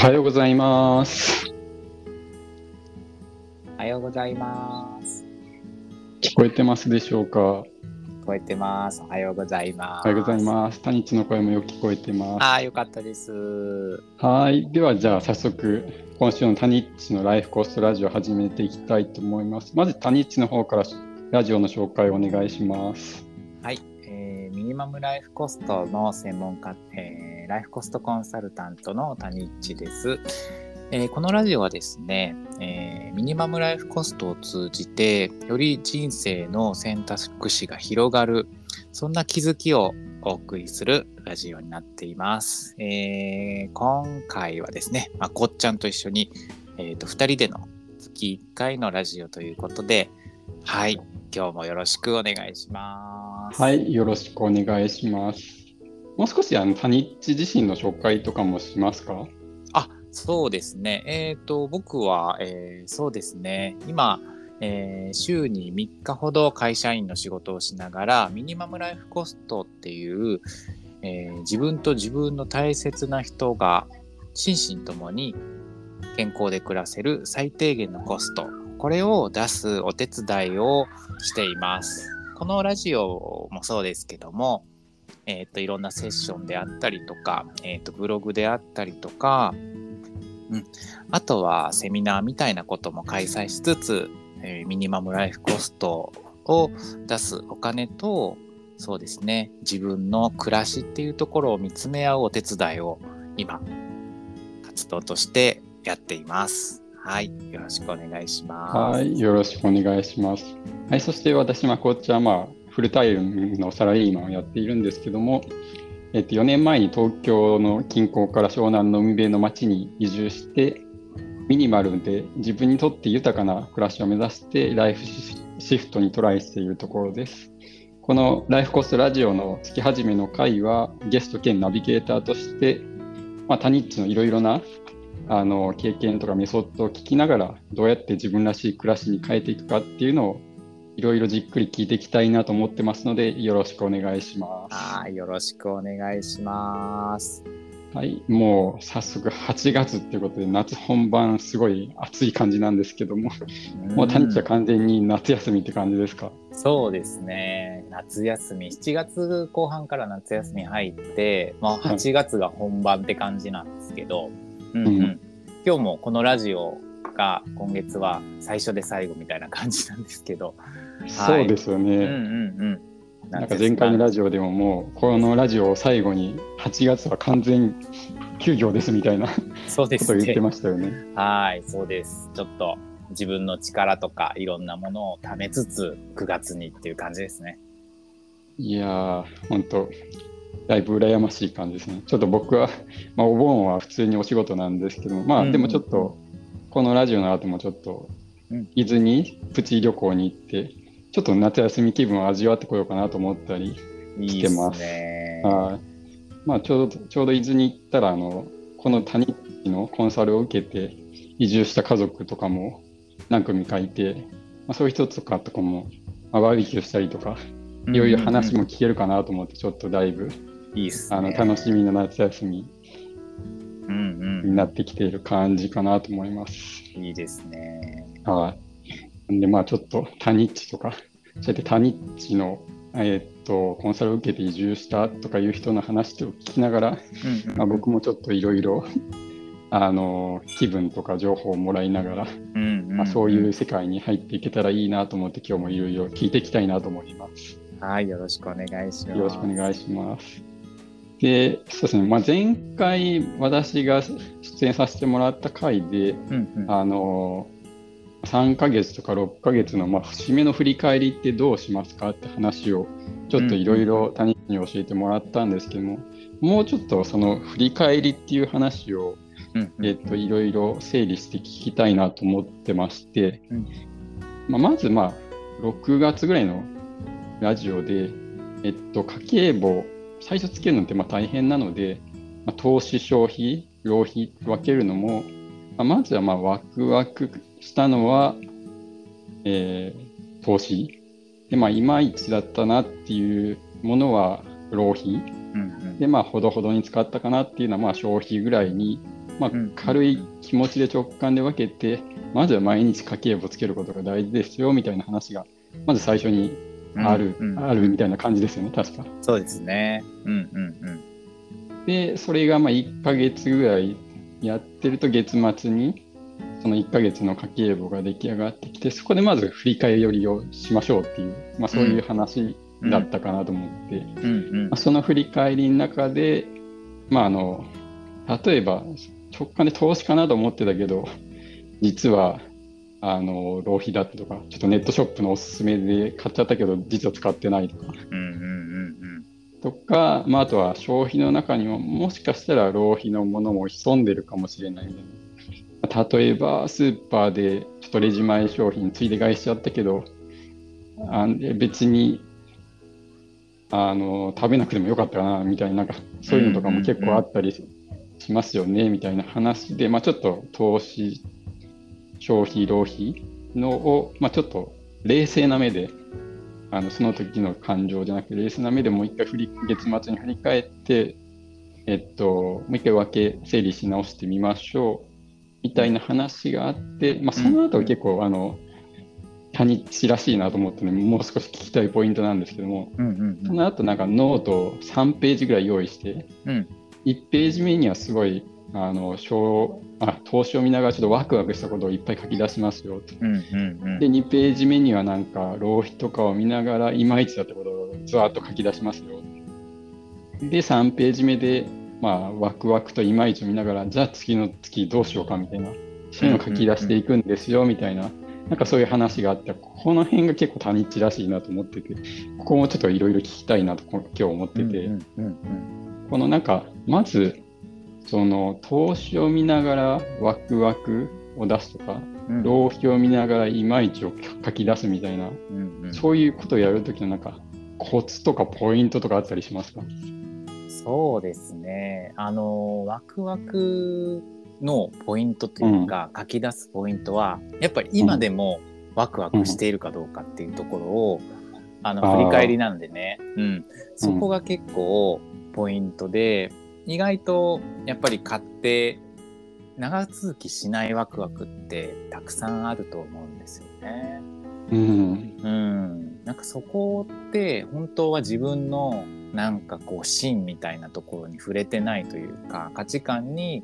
おはようございます。おはようございます。聞こえてますでしょうか？お聞こえてます。おはようございます。はようございます。タニの声もよく聞こえてます。ああ、よかったです。はい。では、じゃあ早速、今週のタニッチのライフコストラジオを始めていきたいと思います。まず、タニッチの方からラジオの紹介をお願いします。はい、えーミニマムライフコストの専門家、えーライフコストコンサルタントの谷一です。えーこのラジオはですね、えーミニマムライフコストを通じて、より人生の選択肢が広がる、そんな気づきをお送りするラジオになっています。えー今回はですね、まあ、こっちゃんと一緒に、えー、と2人での月1回のラジオということで、はい、今日もよろしくお願いします。はい。よろしくお願いします。もう少しあのタニッチ自身の紹介とかもしますか？あ、そうですね。えっ、と、僕は、えーそうですね。今、えー週に3日ほど会社員の仕事をしながら、ミニマムライフコストっていう、えー自分と自分の大切な人が心身ともに健康で暮らせる最低限のコスト、これを出すお手伝いをしています。このラジオもそうですけども、えっ、と、いろんなセッションであったりとか、えっ、と、ブログであったりとか、うん、あとはセミナーみたいなことも開催しつつ、えーミニマムライフコストを出すお金と、そうですね、自分の暮らしっていうところを見つめ合うお手伝いを今、活動としてやっています。はい、よろしくお願いします。はい。よろしくお願いします。はい。そして私、ま、こっちは、まあ、フルタイムのサラリーマンをやっているんですけども、えっと、4年前に東京の近郊から湘南の海辺の町に移住して、ミニマルで自分にとって豊かな暮らしを目指して、ライフシフトにトライしているところです。このライフコストラジオの月始めの回は、ゲスト兼ナビゲーターとして、まあ、タニッチのいろいろなあの経験とかメソッドを聞きながらどうやって自分らしい暮らしに変えていくかっていうのをいろいろじっくり聞いていきたいなと思ってますのでよろしくお願いします。はい、よろしくお願いします。はい、もう早速8月っていうことで夏本番すごい暑い感じなんですけども、もうタニッチは完全に夏休みって感じですか？そうですね。夏休み、7月後半から夏休み入って、まあはい8月が本番って感じなんですけど、うんうんうん今日もこのラジオが今月は最初で最後みたいな感じなんですけど、そうですよね。うんうんうん。なんか前回のラジジオでももうこのラジオを最後に8月は完全休業ですみたいな そうですねとを言って。ましたよね。はい、そうです。ちょっと自分の力とかいろんなものを貯めつつ9月にっていう感じですね。いやー、本当、だいぶ羨ましい感じですね。ちょっと僕は、まあ、お盆は普通にお仕事なんですけども、まあ、でもちょっと、このラジオの後もちょっとうん、伊豆にプチ旅行に行って、ちょっと夏休み気分を味わってこようかなと思ったり、いいです来てますね。はいまあ、ちょうど、ちょうど伊豆に行ったら、あの、この谷のコンサルを受けて移住した家族とかも何組かいて、まあ、そういう人とかとかも、まあ、バーベキューしたりとか、いろいろ話も聞けるかなと思って、ちょっとだいぶ、いいっすね。あの楽しみな夏休みうんになってきている感じかなと思います。うん。いいですね。はい。んで、まあちょっとタニッチとか、そうやってタニッチの、えーっと、コンサルを受けて移住したとかいう人の話を聞きながら、うんうんまあ、僕もちょっといろいろ、あの、気分とか情報をもらいながら、うんうんうんまあ、そういう世界に入っていけたらいいなと思って、今日もいろいろ聞いていきたいなと思います。はい、よろしくお願いします。よろしくお願いします。で、そうですね、まあ、前回私が出演させてもらった回で、うんうん。あの3ヶ月とか6ヶ月の、まあ、節目の振り返りってどうしますかって話をちょっといろいろ他人に教えてもらったんですけども、もうちょっとその振り返りっていう話を、いろいろ整理して聞きたいなと思ってまして、うん。まあ、まず、まあ、6月ぐらいのラジオで、えっと、家計簿、最初つけるのってまあ大変なので、まあ、投資、消費、浪費分けるのも、まあ、まずはまあワクワクしたのは、えー投資。で、まあ、いまいちだったなっていうものは浪費。うんうんで、まあ、ほどほどに使ったかなっていうのは、まあ、消費ぐらいにまあ軽い気持ちで直感で分けて、まずは毎日家計簿をつけることが大事ですよみたいな話が、まず最初にある、うんうんあるみたいな感じですよね、確か。そうですね。うんうんうん。で、それがまあ1ヶ月ぐらいやってると月末に、その1ヶ月の家計簿が出来上がってきて、そこでまず振り返りをしましょうっていう、まあ、そういう話だったかなと思って、うんうんまあ、その振り返りの中で、まあ、あの例えば直感で投資かなと思ってたけど実はあの浪費だったとかちょっとネットショップのおすすめで買っちゃったけど実は使ってないとか。うんうんうんとか、まあ、あとは消費の中にももしかしたら浪費のものも潜んでるかもしれないみたいな例えばスーパーでちょっとレジ前商品ついで買いしちゃったけどあ別にあの食べなくてもよかったかなみたいななんかそういうのとかも結構あったりしますよねみたいな話で、まあ、ちょっと投資消費浪費のを、まあ、ちょっと冷静な目であのその時の感情じゃなくて冷静な目でもう一回振り月末に振り返って、えっと、もう一回分け整理し直してみましょうみたいな話があって、まあ、その後結構、あのすばらしいなと思ったのでもう少し聞きたいポイントなんですけどもうんうんその後なんかノートを3ページぐらい用意して、うん。1ページ目にはすごいあの小あ投資を見ながらちょっとワクワクしたことをいっぱい書き出しますよと。うんうんうんで、2ページ目にはなんか浪費とかを見ながらいまいちだったことをずわっと書き出しますよ。で、3ページ目で、まあ、ワクワクといまいちを見ながら、じゃあ次の月どうしようかみたいな、そういうのを書き出していくんですよみたいな、なんかそういう話があって、この辺が結構他日らしいなと思ってて、ここもちょっといろいろ聞きたいなとこ今日思ってて、うんうんうんこのなんか、まず、その投資を見ながらワクワクを出すとか、うん浪費を見ながらいまいちを書き出すみたいな、うんうんそういうことをやるときのなんか、コツとかポイントとかあったりしますか？そうですね。あの、ワクワクのポイントというか、書き出すポイントは、やっぱり今でもワクワクしているかどうかっていうところを、あの、あー振り返りなんでね。うん。そこが結構ポイントで、意外とやっぱり買って長続きしないワクワクってたくさんあると思うんですよね。うん。うん、なんかそこって本当は自分のなんかこう芯みたいなところに触れてないというか価値観に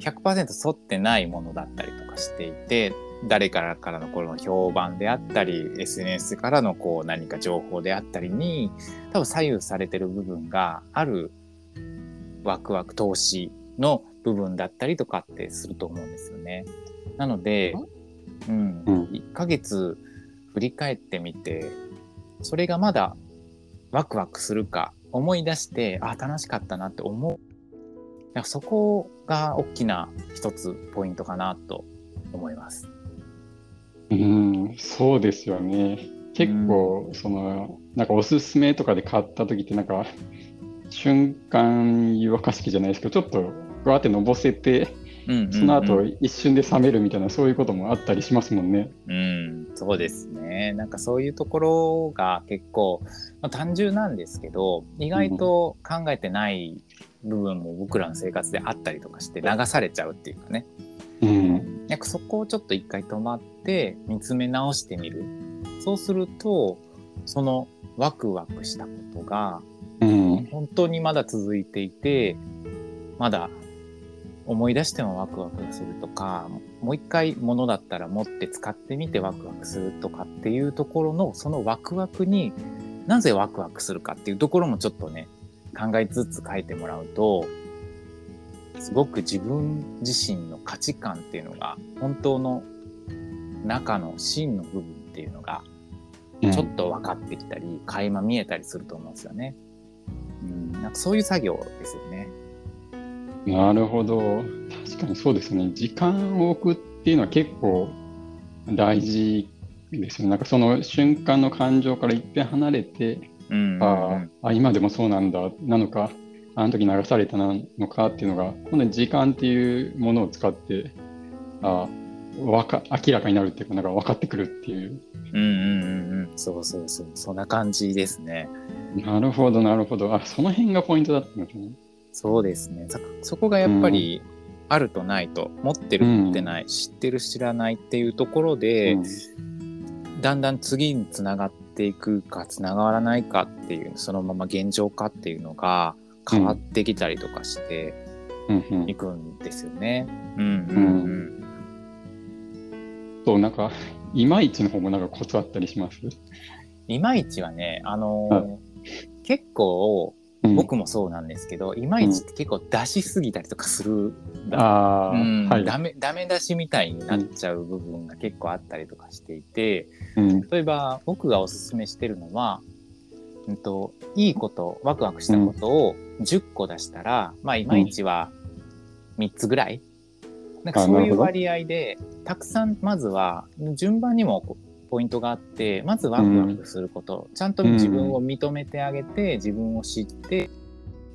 100%沿ってないものだったりとかしていて誰からからのこの評判であったり SNS からのこう何か情報であったりに多分左右されてる部分があるワクワク投資の部分だったりとかってすると思うんですよね。なので、うんうん1ヶ月振り返ってみてそれがまだワクワクするか思い出してあ楽しかったなって思うなんかそこが大きな一つポイントかなと思います。うん、そうですよね。結構、その、なんかおすすめとかで買ったときって、なんか、瞬間湯沸かし器じゃないですけど、ちょっと、ふわってのぼせて、うんうんうんその後、一瞬で冷めるみたいな、そういうこともあったりしますもんね。うん、そうですね。なんかそういうところが結構、まあ、単純なんですけど、意外と考えてない部分も僕らの生活であったりとかして流されちゃうっていうかね。うん。なんかそこをちょっと一回止まって見つめ直してみる。そうすると、そのワクワクしたことがうん。本当にまだ続いていて、まだ思い出してもワクワクするとか、もう一回ものだったら持って使ってみてワクワクするとかっていうところの、そのワクワクになぜワクワクするかっていうところもちょっとね、考えつつ書いてもらうと、すごく自分自身の価値観っていうのが、本当の中の真の部分っていうのが、ちょっと分かってきたり、垣間見えたりすると思うんですよね。うん、なんかそういう作業ですよね。なるほど。確かにそうですね。時間を置くっていうのは結構大事ですよね。なんかその瞬間の感情から一遍離れて、うん、ああ、今でもそうなんだ、なのか、あの時流されたなのかっていうのが、今度時間っていうものを使って、あわか明らかになるっていうか、なんか分かってくるっていう。うんうんうんうん。そうそうそう。そんな感じですね。なるほど、なるほど。あ、その辺がポイントだったんですね。そうですね。そそこがやっぱり、あるとないと持ってる持ってない、知ってる知らないっていうところで、だんだん次につながっていくかつながらないかっていうそのまま現状かっていうのが変わってきたりとかしていくんですよね。うんうんうんそうなんかいまいちの方もなんかコツあったりします？いまいちはねあのーはい、結構僕もそうなんですけど、いまいちって結構出しすぎたりとかする、あうん、はい、ダメダメ出しみたいになっちゃう部分が結構あったりとかしていて、うん、例えば僕がおすすめしてるのは、うんと、いいことワクワクしたことを10個出したら、うん、まあいまいちは3つぐらい、なんかそういう割合でたくさんまずは順番にもポイントがあってまずワクワクすること、うん、ちゃんと自分を認めてあげて、自分を知って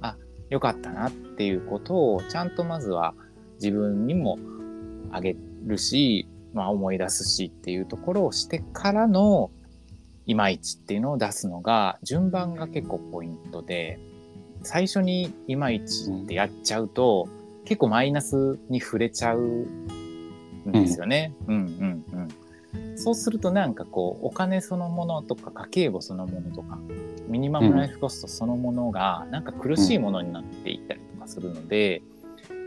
あよかったなっていうことをちゃんとまずは自分にもあげるし、まあ、思い出すしっていうところをしてからのいまいちっていうのを出すのが順番が結構ポイントで最初にいまいちってやっちゃうと、結構マイナスに触れちゃうんですよね。うん、うん、うんうんそうするとなんかこうお金そのものとか家計簿そのものとかミニマムライフコストそのものがなんか苦しいものになっていったりとかするので、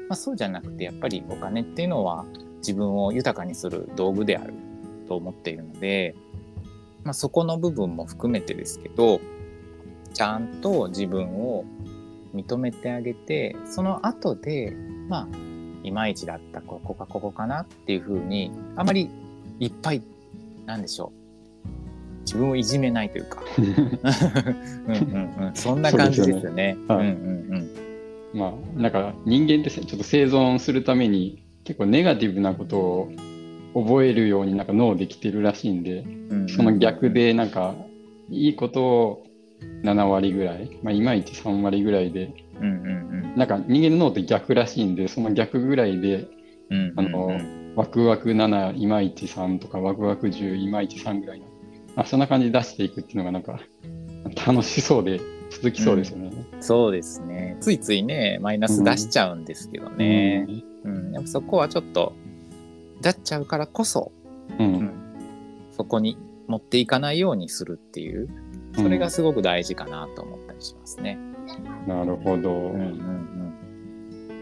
まあ、そうじゃなくてやっぱりお金っていうのは自分を豊かにする道具であると思っているので、まあ、そこの部分も含めてですけどちゃんと自分を認めてあげてその後でまあいまいちだったここかここかなっていうふうにあまりいっぱいなんでしょう。自分をいじめないというか。うんうん、うん、そんな感じですよね。うんうんうん。まあなんか人間ってちょっと生存するために結構ネガティブなことを覚えるようになんか脳できてるらしいんで、うんうん、その逆でなんかいいことを7割ぐらい、まあ、いまいち3割ぐらいで、うんうんうん、なんか人間の脳って逆らしいんでその逆ぐらいで、うんうんうん、あのワクワク7いまいち3とかワクワク10いまいち3ぐらいの。あそんな感じで出していくっていうのがなんか楽しそうで続きそうですよね、うん、そうですね。ついついねマイナス出しちゃうんですけどね、うん、うん、やっぱそこはちょっと出っちゃうからこそ、うん、うん、そこに持っていかないようにするっていうそれがすごく大事かなと思ったりしますね。なるほど。うんうん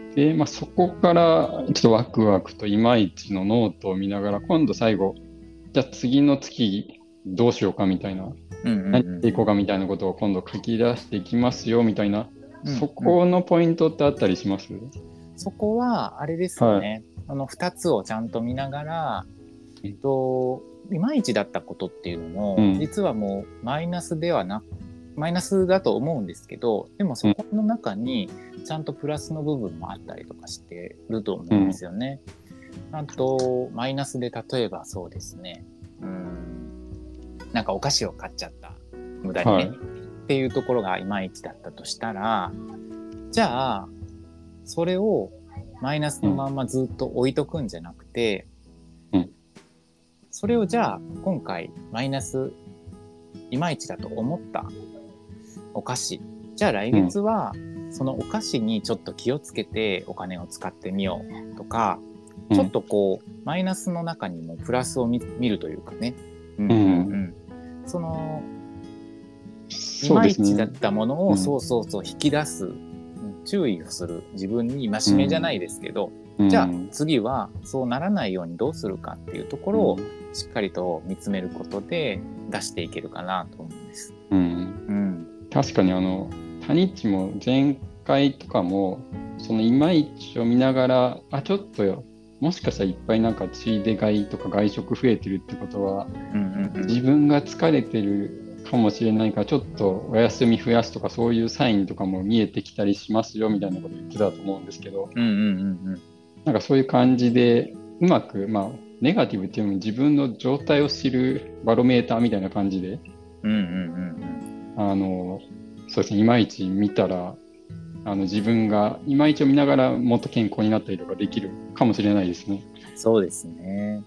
うん。で、まあ、そこからちょっとワクワクといまいちのノートを見ながら、今度最後、じゃあ次の月どうしようかみたいな、何していこうかみたいなことを今度書き出していきますよみたいな、うんうん、そこのポイントってあったりします、そこは、あれですよね。はい、あの、2つをちゃんと見ながら、えっと、いまいちだったことっていうのも、うん、実はもうマイナスではなマイナスだと思うんですけどでもそこの中にちゃんとプラスの部分もあったりとかしてると思うんですよね。うん、あとマイナスで例えばそうですね。うん。なんかお菓子を買っちゃった。無駄にね、はい、っていうところがいまいちだったとしたらじゃあそれをマイナスのままずっと置いとくんじゃなくて、うん、それをじゃあ今回マイナスいまいちだと思ったお菓子。じゃあ来月はそのお菓子にちょっと気をつけてお金を使ってみようとか、ちょっとこうマイナスの中にもプラスを見るというかね、うんうんうん、そのいまいちだったものをそうそうそう引き出す、注意をする。自分に戒めじゃないですけど、じゃあ次はそうならないようにどうするかっていうところをしっかりと見つめることで出していけるかなと思うんです。うん、うん。確かにあのタニッチも前回とかもそのいまいちを見ながらあちょっとよもしかしたらいっぱいなんかついで買いとか外食増えてるってことは、うんうんうん、自分が疲れてるかもしれないからちょっとお休み増やすとかそういうサインとかも見えてきたりしますよみたいなこと言ってたと思うんですけど、うんうんうんうん、なんかそういう感じでうまくまあネガティブっていうのも自分の状態を知るバロメーターみたいな感じで、うんうんうんうんあのそうですねいまいち見たらあの自分がいまいちを見ながらもっと健康になったりとかできるかもしれないですね。そうですね。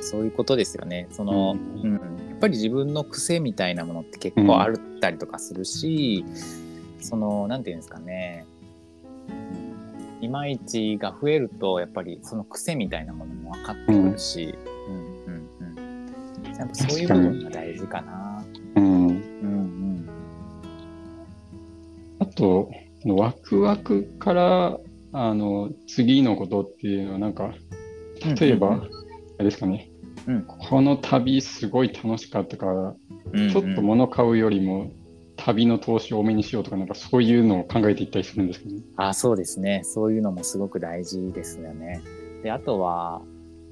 そういうことですよね。その、うん、うん、やっぱり自分の癖みたいなものって結構あったりとかするし、うん、そのなんていうんですかね。いまいちが増えるとやっぱりその癖みたいなものも分かってくるし、うん、うんうんやっぱそういう部分が大事かな。うん。うんうんあと、ワクワクから、あの、次のことっていうのは、なんか、例えば、うんうん。あれですかね、うん。この旅すごい楽しかったから、うんうん。ちょっと物買うよりも、旅の投資を多めにしようとか、なんかそういうのを考えていったりするんですけどね。あそうですねそういうのもすごく大事ですよね。であとは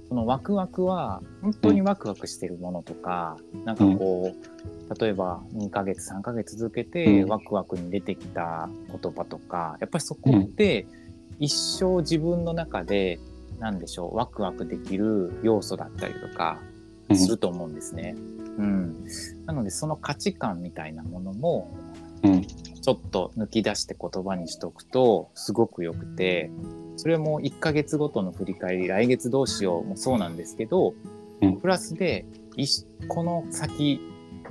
そのワクワクは本当にワクワクしてるものとか、なんかこう例えば2ヶ月3ヶ月続けてうんワクワクに出てきた言葉とかやっぱりそこって一生自分の中で何でしょうワクワクできる要素だったりとかうんすると思うんですね。うん、なのでその価値観みたいなものもうん。ちょっと抜き出して言葉にしとくとすごくよくてそれも1ヶ月ごとの振り返り来月どうしようもそうなんですけど、うんプラスでこの先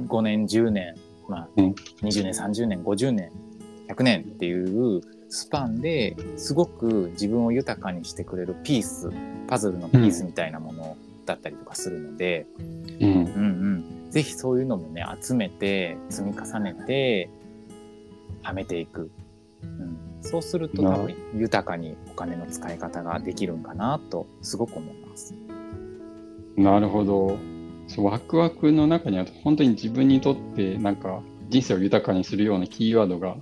5年10年、まあうん20年30年50年100年っていうスパンですごく自分を豊かにしてくれるピースパズルのピースみたいなものだったりとかするので、うん。うんうん、ぜひそういうのもね集めて積み重ねてはめていく、うん、そうすると多分豊かにお金の使い方ができるんかなとすごく思います。なるほど。そうワクワクの中には本当に自分にとってなんか人生を豊かにするようなキーワードが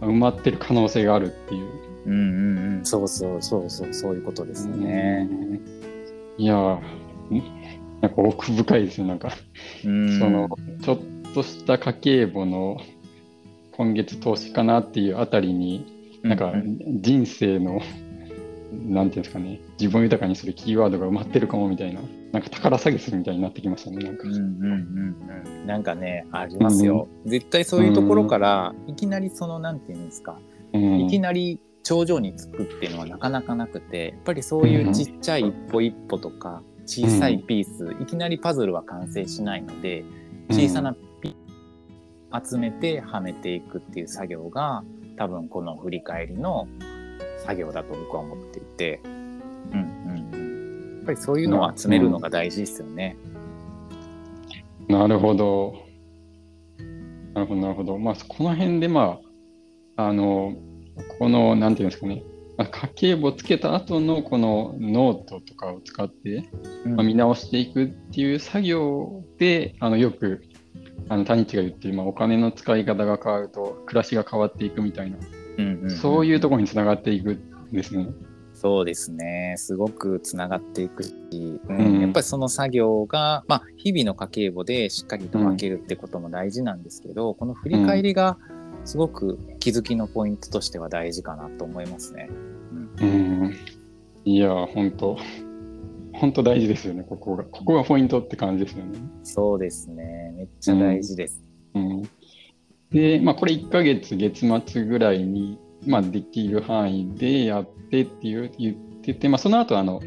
埋まってる可能性があるっていう。うんうんうん、そうそうそうそうそういうことですよね。うんいやなんか奥深いですね。なんか、うん、そのちょっとした家計簿の今月投資かなっていうあたりに、なんかう人生の、なんていうんですかね、自分を豊かにするキーワードが埋まってるかもみたいな、なんか宝探しみたいになってきましたね。なんか。うんうんうんうん、なんかねありますよ、絶対そういうところからいきなりそのなんていうんですかうん。いきなり頂上に着くっていうのはなかなかなくてやっぱりそういうちっちゃい一歩一歩とか小さいピース、いきなりパズルは完成しないので小さなピース集めてはめていくっていう作業が多分この振り返りの作業だと僕は思っていて、うんうんうん、やっぱりそういうのを集めるのが大事ですよね。なるほど。なるほど、なるほど。まあ、この辺で、まあ、あの、この、なんていうんですかね、まあ家計簿つけた後のこのノートとかを使って、うん。まあ、見直していくっていう作業で、あのよくあの谷地が言ってる、まあ、お金の使い方が変わると暮らしが変わっていくみたいな、うんうんそういうところにつながっていくんですね。そうですね。すごくつながっていくし、うん。うん。やっぱりその作業が、まあ、日々の家計簿でしっかりと分けるってことも大事なんですけど、この振り返りがすごく気づきのポイントとしては大事かなと思いますね。うん、いや、本当本当大事ですよね、ここが。ここがポイントって感じですよね。そうですね。めっちゃ大事です。うん、で、まあ、これ1ヶ月、月末ぐらいに、まあ、できる範囲でやってっていう言ってて、まあ、その後あの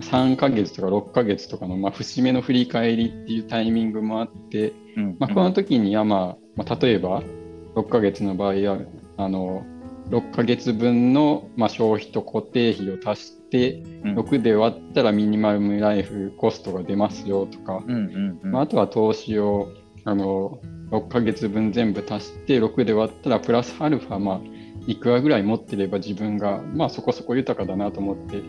3ヶ月とか6ヶ月とかの、まあ、節目の振り返りっていうタイミングもあって、うんまあ、この時には、まあまあ、例えば6ヶ月の場合はあの6ヶ月分の、まあ、消費と固定費を足してうん。6で割ったらミニマムライフコストが出ますよとか、まあ、あとは投資をあの6ヶ月分全部足して6で割ったらプラスアルファ、まあ、いくらぐらい持ってれば自分が、まあ、そこそこ豊かだなと思って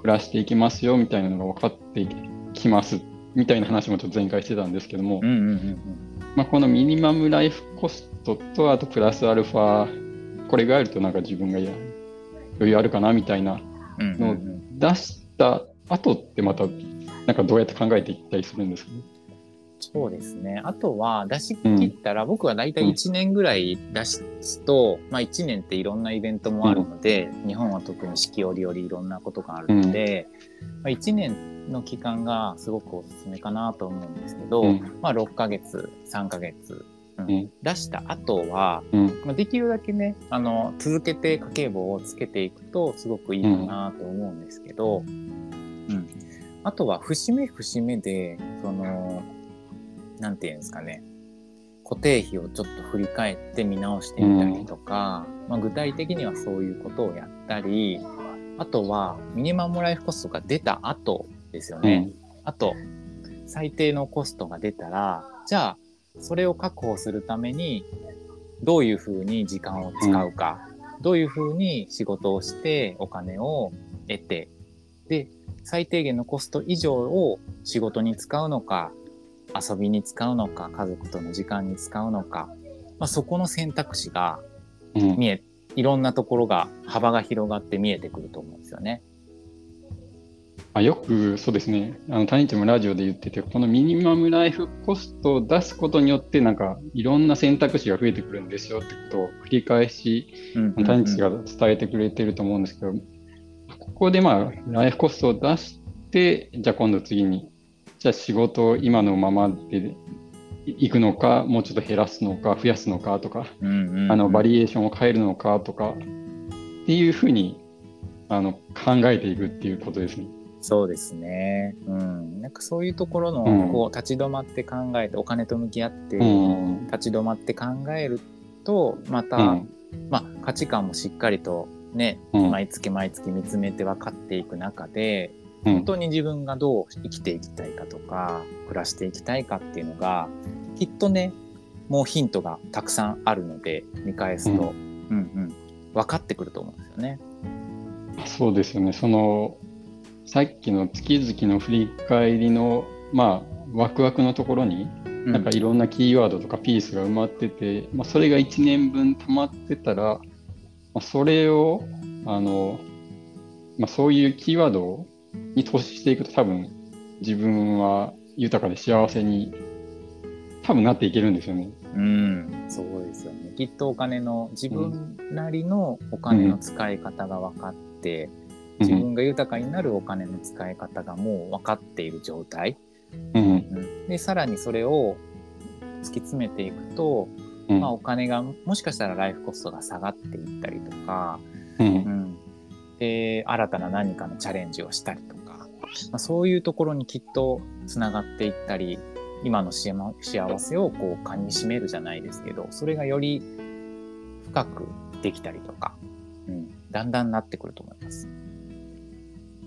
暮らしていきますよみたいなのが分かってきますみたいな話もちょっと前回してたんですけども、まあ、このミニマムライフコストとあとプラスアルファこれがあるとなんか自分がいや余裕あるかなみたいなうん。うんうんうん出した後ってまたなんかどうやって考えていったりするんですか？ねそうですね。あとは出し切ったら、僕はだいたい1年ぐらい出すと、まあ1年っていろんなイベントもあるので、日本は特に四季折々いろんなことがあるので、まあ、1年の期間がすごくおすすめかなと思うんですけど、うん。まあ6ヶ月、3ヶ月、うんうん出した後は、うんまあ、できるだけね、あの、続けて家計簿をつけていくとすごくいいかなと思うんですけど、うん。あとは節目節目で、その、なんていうんですかね、固定費をちょっと振り返って見直してみたりとか、まあ、具体的にはそういうことをやったり、あとはミニマムライフコストが出た後ですよね。あと最低のコストが出たらじゃあそれを確保するためにどういうふうに時間を使うか、どういうふうに仕事をしてお金を得てで最低限のコスト以上を仕事に使うのか遊びに使うのか家族との時間に使うのか、まあ、そこの選択肢がうん見え、いろんなところが幅が広がって見えてくると思うんですよね。あよくそうですね、あの谷地もラジオで言ってて、このミニマムライフコストを出すことによって、なんかいろんな選択肢が増えてくるんですよってことを繰り返し、谷地が伝えてくれてると思うんですけど、ここでまあ、ライフコストを出して、じゃあ今度次に、じゃあ仕事を今のままでいくのか、もうちょっと減らすのか、増やすのかとか、あのバリエーションを変えるのかとか、っていうふうにあの考えていくっていうことですね。そうですね。うん。なんかそういうところの、うんこう、立ち止まって考えて、お金と向き合って、うん。立ち止まって考えると、また、うん。まあ、価値観もしっかりとね、うん毎月毎月見つめて分かっていく中で、うん本当に自分がどう生きていきたいかとか、暮らしていきたいかっていうのが、きっとね、もうヒントがたくさんあるので、見返すと、うん、うん分かってくると思うんですよね。そうですよね。その、さっきの月々の振り返りの、まあ、ワクワクのところに、うなんかいろんなキーワードとかピースが埋まってて、まあ、それが1年分溜まってたら、まあ、それを、あの、まあ、そういうキーワードに投資していくと多分自分は豊かで幸せに多分なっていけるんですよね。うん、そうですよね。きっとお金の自分なりのお金の使い方が分かって、自分が豊かになるお金の使い方がもう分かっている状態。うん。うん、で、さらにそれを突き詰めていくと、うん。まあお金がもしかしたらライフコストが下がっていったりとか、うん。うん、で、新たな何かのチャレンジをしたりとか、まあ、そういうところにきっとつながっていったり、今の幸幸せをこう、かみしめるじゃないですけど、それがより深くできたりとか、うん、だんだんなってくると思います。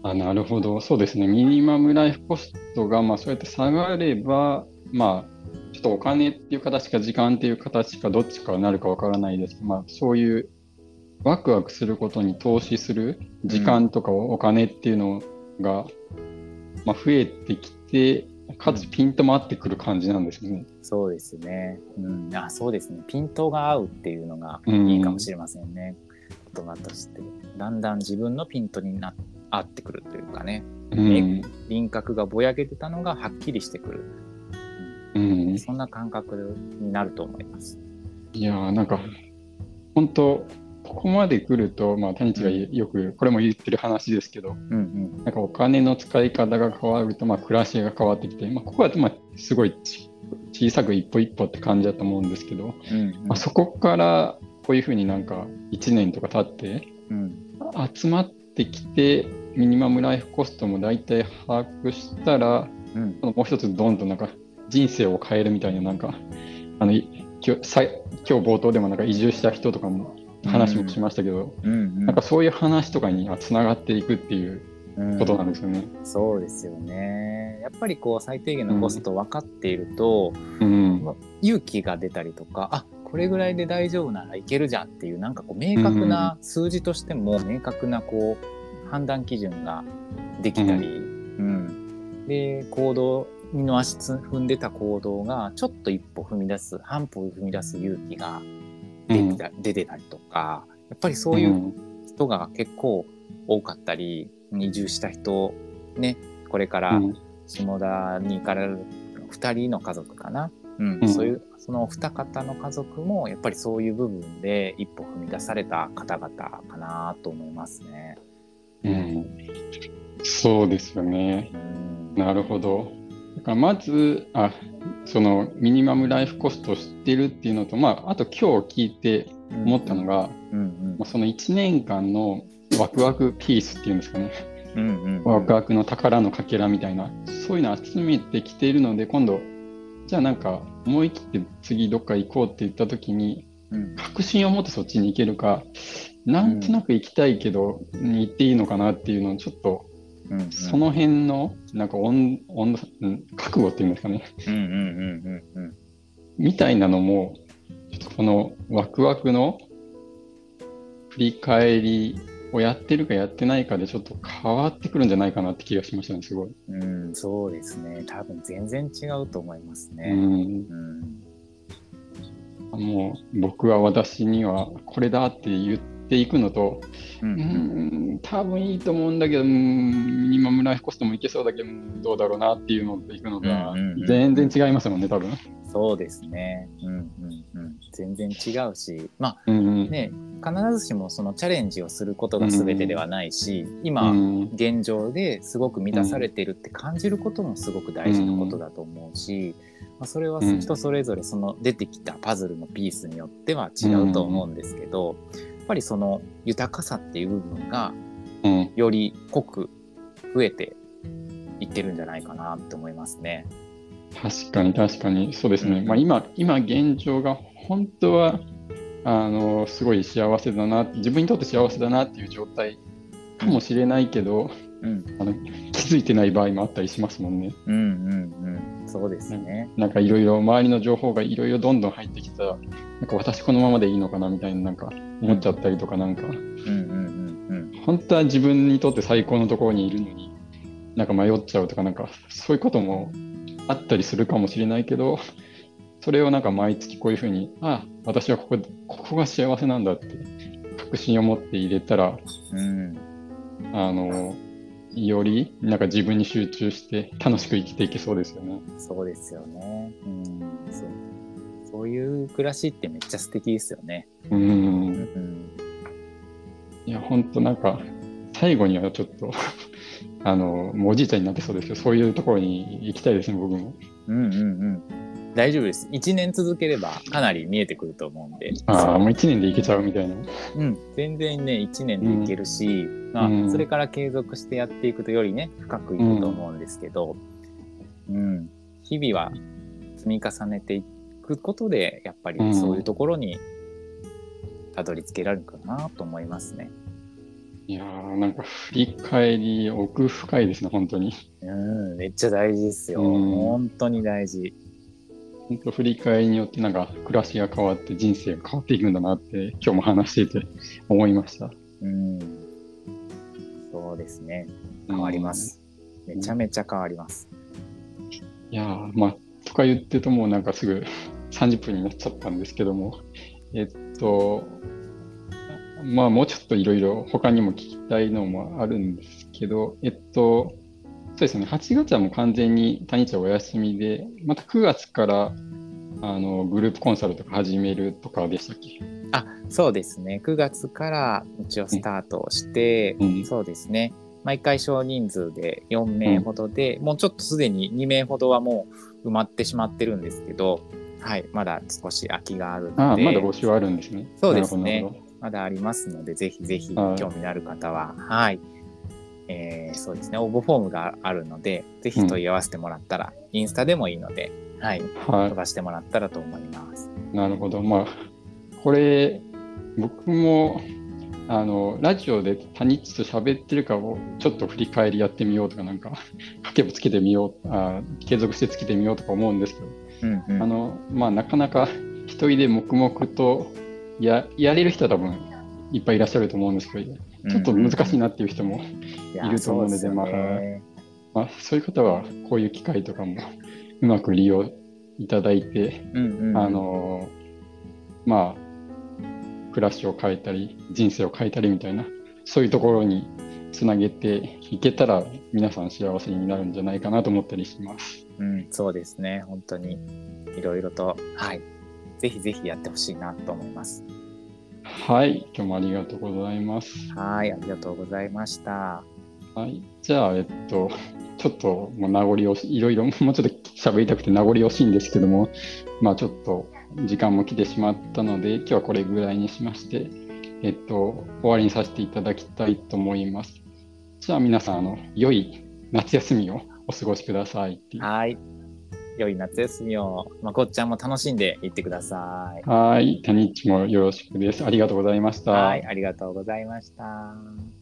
あなるほど、そうですね、ミニマムライフコストが、まあ、そうやって下がれば、まあ、ちょっとお金っていう形か時間っていう形かどっちかになるかわからないですけど、まあ、そういうワクワクすることに投資する時間とかお金っていうのが、まあ、増えてきて、かつピントも合ってくる感じなんですね。そうですね。うん、あ、そうですね。ピントが合うっていうのがうんいいかもしれませんね。言葉として。だんだん自分のピントにな合ってくるというかね。うん輪郭がぼやけてたのがはっきりしてくる。うん、そんな感覚になると思います。いやーなんか本当ここまで来ると、まあ、谷地がよくこれも言ってる話ですけど、うんうん。なんかお金の使い方が変わると、まあ、暮らしが変わってきて、まあ、ここはまあすごいち小さく一歩一歩って感じだと思うんですけど、うんうんまあ、そこからこういうふうになんか1年とか経ってうん集まってきてミニマムライフコストも大体把握したらうん。もう一つどんどんなんか人生を変えるみたいななんかあのい今日今日冒頭でもなんか移住した人とかも話もしましたけど、うん。うんなんかそういう話とかにつながっていくっていううん。ことなんですよね。そうですよね。やっぱりこう最低限のコスト分かっていると、うん。ま勇気が出たりとか、あこれぐらいで大丈夫ならいけるじゃんっていうなんかこう明確な数字としても明確なこう判断基準ができたり、うん。で行動二の足つ踏んでた行動がちょっと一歩踏み出す半歩踏み出す勇気が出てた,、出てたりとかやっぱりそういう人が結構多かったり、移住した人、ね、これからうん。下田に行かれる2人の家族かな。うん、うんそういう、そのお二方の家族も、やっぱりそういう部分で一歩踏み出された方々かなと思いますね。うんそうですよね。うん。なるほど。だからまずあ、そのミニマムライフコストを知ってるっていうのと、まあ、あと今日聞いて思ったのが、うんまあ、その1年間のワクワクピースっていうんですかね、うん。うんうん。ワクワクの宝のかけらみたいな、そういうのを集めてきているので、今度、じゃあなんか思い切って次どっか行こうって言った時に、うん。確信を持ってそっちに行けるか、なんとなく行きたいけど、行っていいのかなっていうのをちょっと、うんうん。その辺の、なんか温温覚悟っていうんですかね、うんうんうんうんうん。みたいなのも、ちょっとこのワクワクの振り返りをやってるかやってないかでちょっと変わってくるんじゃないかなって気がしましたね、すごい。うん、そうですね。多分全然違うと思いますね。うん、うん。もう僕は私にはこれだって言っていくのと、うんうーん、多分いいと思うんだけど、うんミニマムライフコストもいけそうだけど、うんどうだろうなっていうのといくのが全然違いますもんね、多分。そうですね。うんうんうん。全然違うし、まあうんうんね、必ずしもそのチャレンジをすることが全てではないし、今、うん。現状ですごく満たされてるって感じることもすごく大事なことだと思うし、まあ、それはうん。人それぞれその出てきたパズルのピースによっては違うと思うんですけど、やっぱりその豊かさっていう部分がうん。より濃く増えていってるんじゃないかなって思いますね。確かに確かに。そうですね、うんまあ、今今現状が本当はあのすごい幸せだな自分にとって幸せだなっていう状態かもしれないけど、うん、あの気づいてない場合もあったりしますもんね。うん、うん、うん、そうですね。なんかいろいろ周りの情報がいろいろどんどん入ってきたらなんか私このままでいいのかなみたいななんか思っちゃったりとかなんか。うん、うん、うん、本当は自分にとって最高のところにいるのになんか迷っちゃうとかなんかそういうこともあったりするかもしれないけどそれをなんか毎月こういうふうにあ私はここここが幸せなんだって確信を持って入れたらうん、あのよりなんか自分に集中して楽しく生きていけそうですよね。うん、そうですよね。うん、そう。そういう暮らしってめっちゃ素敵ですよね。うんうん、いや本当なんか最後にはちょっと あのもうおじいちゃんになってそうですけどそういうところに行きたいですね僕も。うん、うん、うん。大丈夫です。1年続ければかなり見えてくると思うんで。ああもう1年で行けちゃうみたいな。うん、全然ね、1年でいけるし、まあうんそれから継続してやっていくとよりね、深くいくと思うんですけど、うん、日々は積み重ねていくことで、やっぱりうんそういうところにたどり着けられるかなと思いますね。いやーなんか振り返り奥深いですね本当に。うん、めっちゃ大事ですよ。うん本当に大事。本当振り返りによってなんか暮らしが変わって人生が変わっていくんだなって今日も話していて思いました。うん、そうですね。変わります。めちゃめちゃ変わります。いやーまあとか言ってるともうなんかすぐ30分になっちゃったんですけどもえっとまあもうちょっといろいろ他にも聞きたいのもあるんですけどえっとそうですね。8月はもう完全に谷町お休みでまた9月からあのグループコンサルとか始めるとかでしたっけ？あ、そうですね。9月から一応スタートをして、うん。そうですね。毎回少人数で4名ほどで、もうちょっとすでに2名ほどはもう埋まってしまってるんですけど、はい、まだ少し空きがあるので、まだ募集はあるんですね。そうですね。まだありますので、ぜひぜひはい。興味のある方は、はい、えーそうですね、応募フォームがあるので、ぜひ問い合わせてもらったら、インスタでもいいので、はい、は飛ばしてもらったらと思います。い。なるほど。まあ、これ、僕も、あの、ラジオで他日と喋ってるかをちょっと振り返りやってみようとか、なんか、掛けぶつけてみようあ、継続してつけてみようとか思うんですけど、うんうん、あの、まあ、なかなか一人で黙々とややれる人は多分いっぱいいらっしゃると思うんですけど、ちょっと難しいなっていう人も、いると思うのでまあ、そういう方はこういう機会とかもうまく利用いただいて、うんうん、あのまあ暮らしを変えたり人生を変えたりみたいなそういうところにつなげていけたら皆さん幸せになるんじゃないかなと思ったりします。うん、そうですね。本当にいろいろと、はい。ぜひぜひやってほしいなと思います。はい、今日もありがとうございます。はい、ありがとうございました。はい、じゃあ、えっと、ちょっともう名残惜しい、いろいろもうちょっと喋りたくて名残惜しいんですけども、まあちょっと時間も来てしまったので、今日はこれぐらいにしまして、えっと、終わりにさせていただきたいと思います。じゃあ皆さん、あの、良い夏休みをお過ごしください。はい。良い夏休みを、まこっちゃんも楽しんでいってください。はい。タニッチもよろしくです。ありがとうございました。はい、ありがとうございました。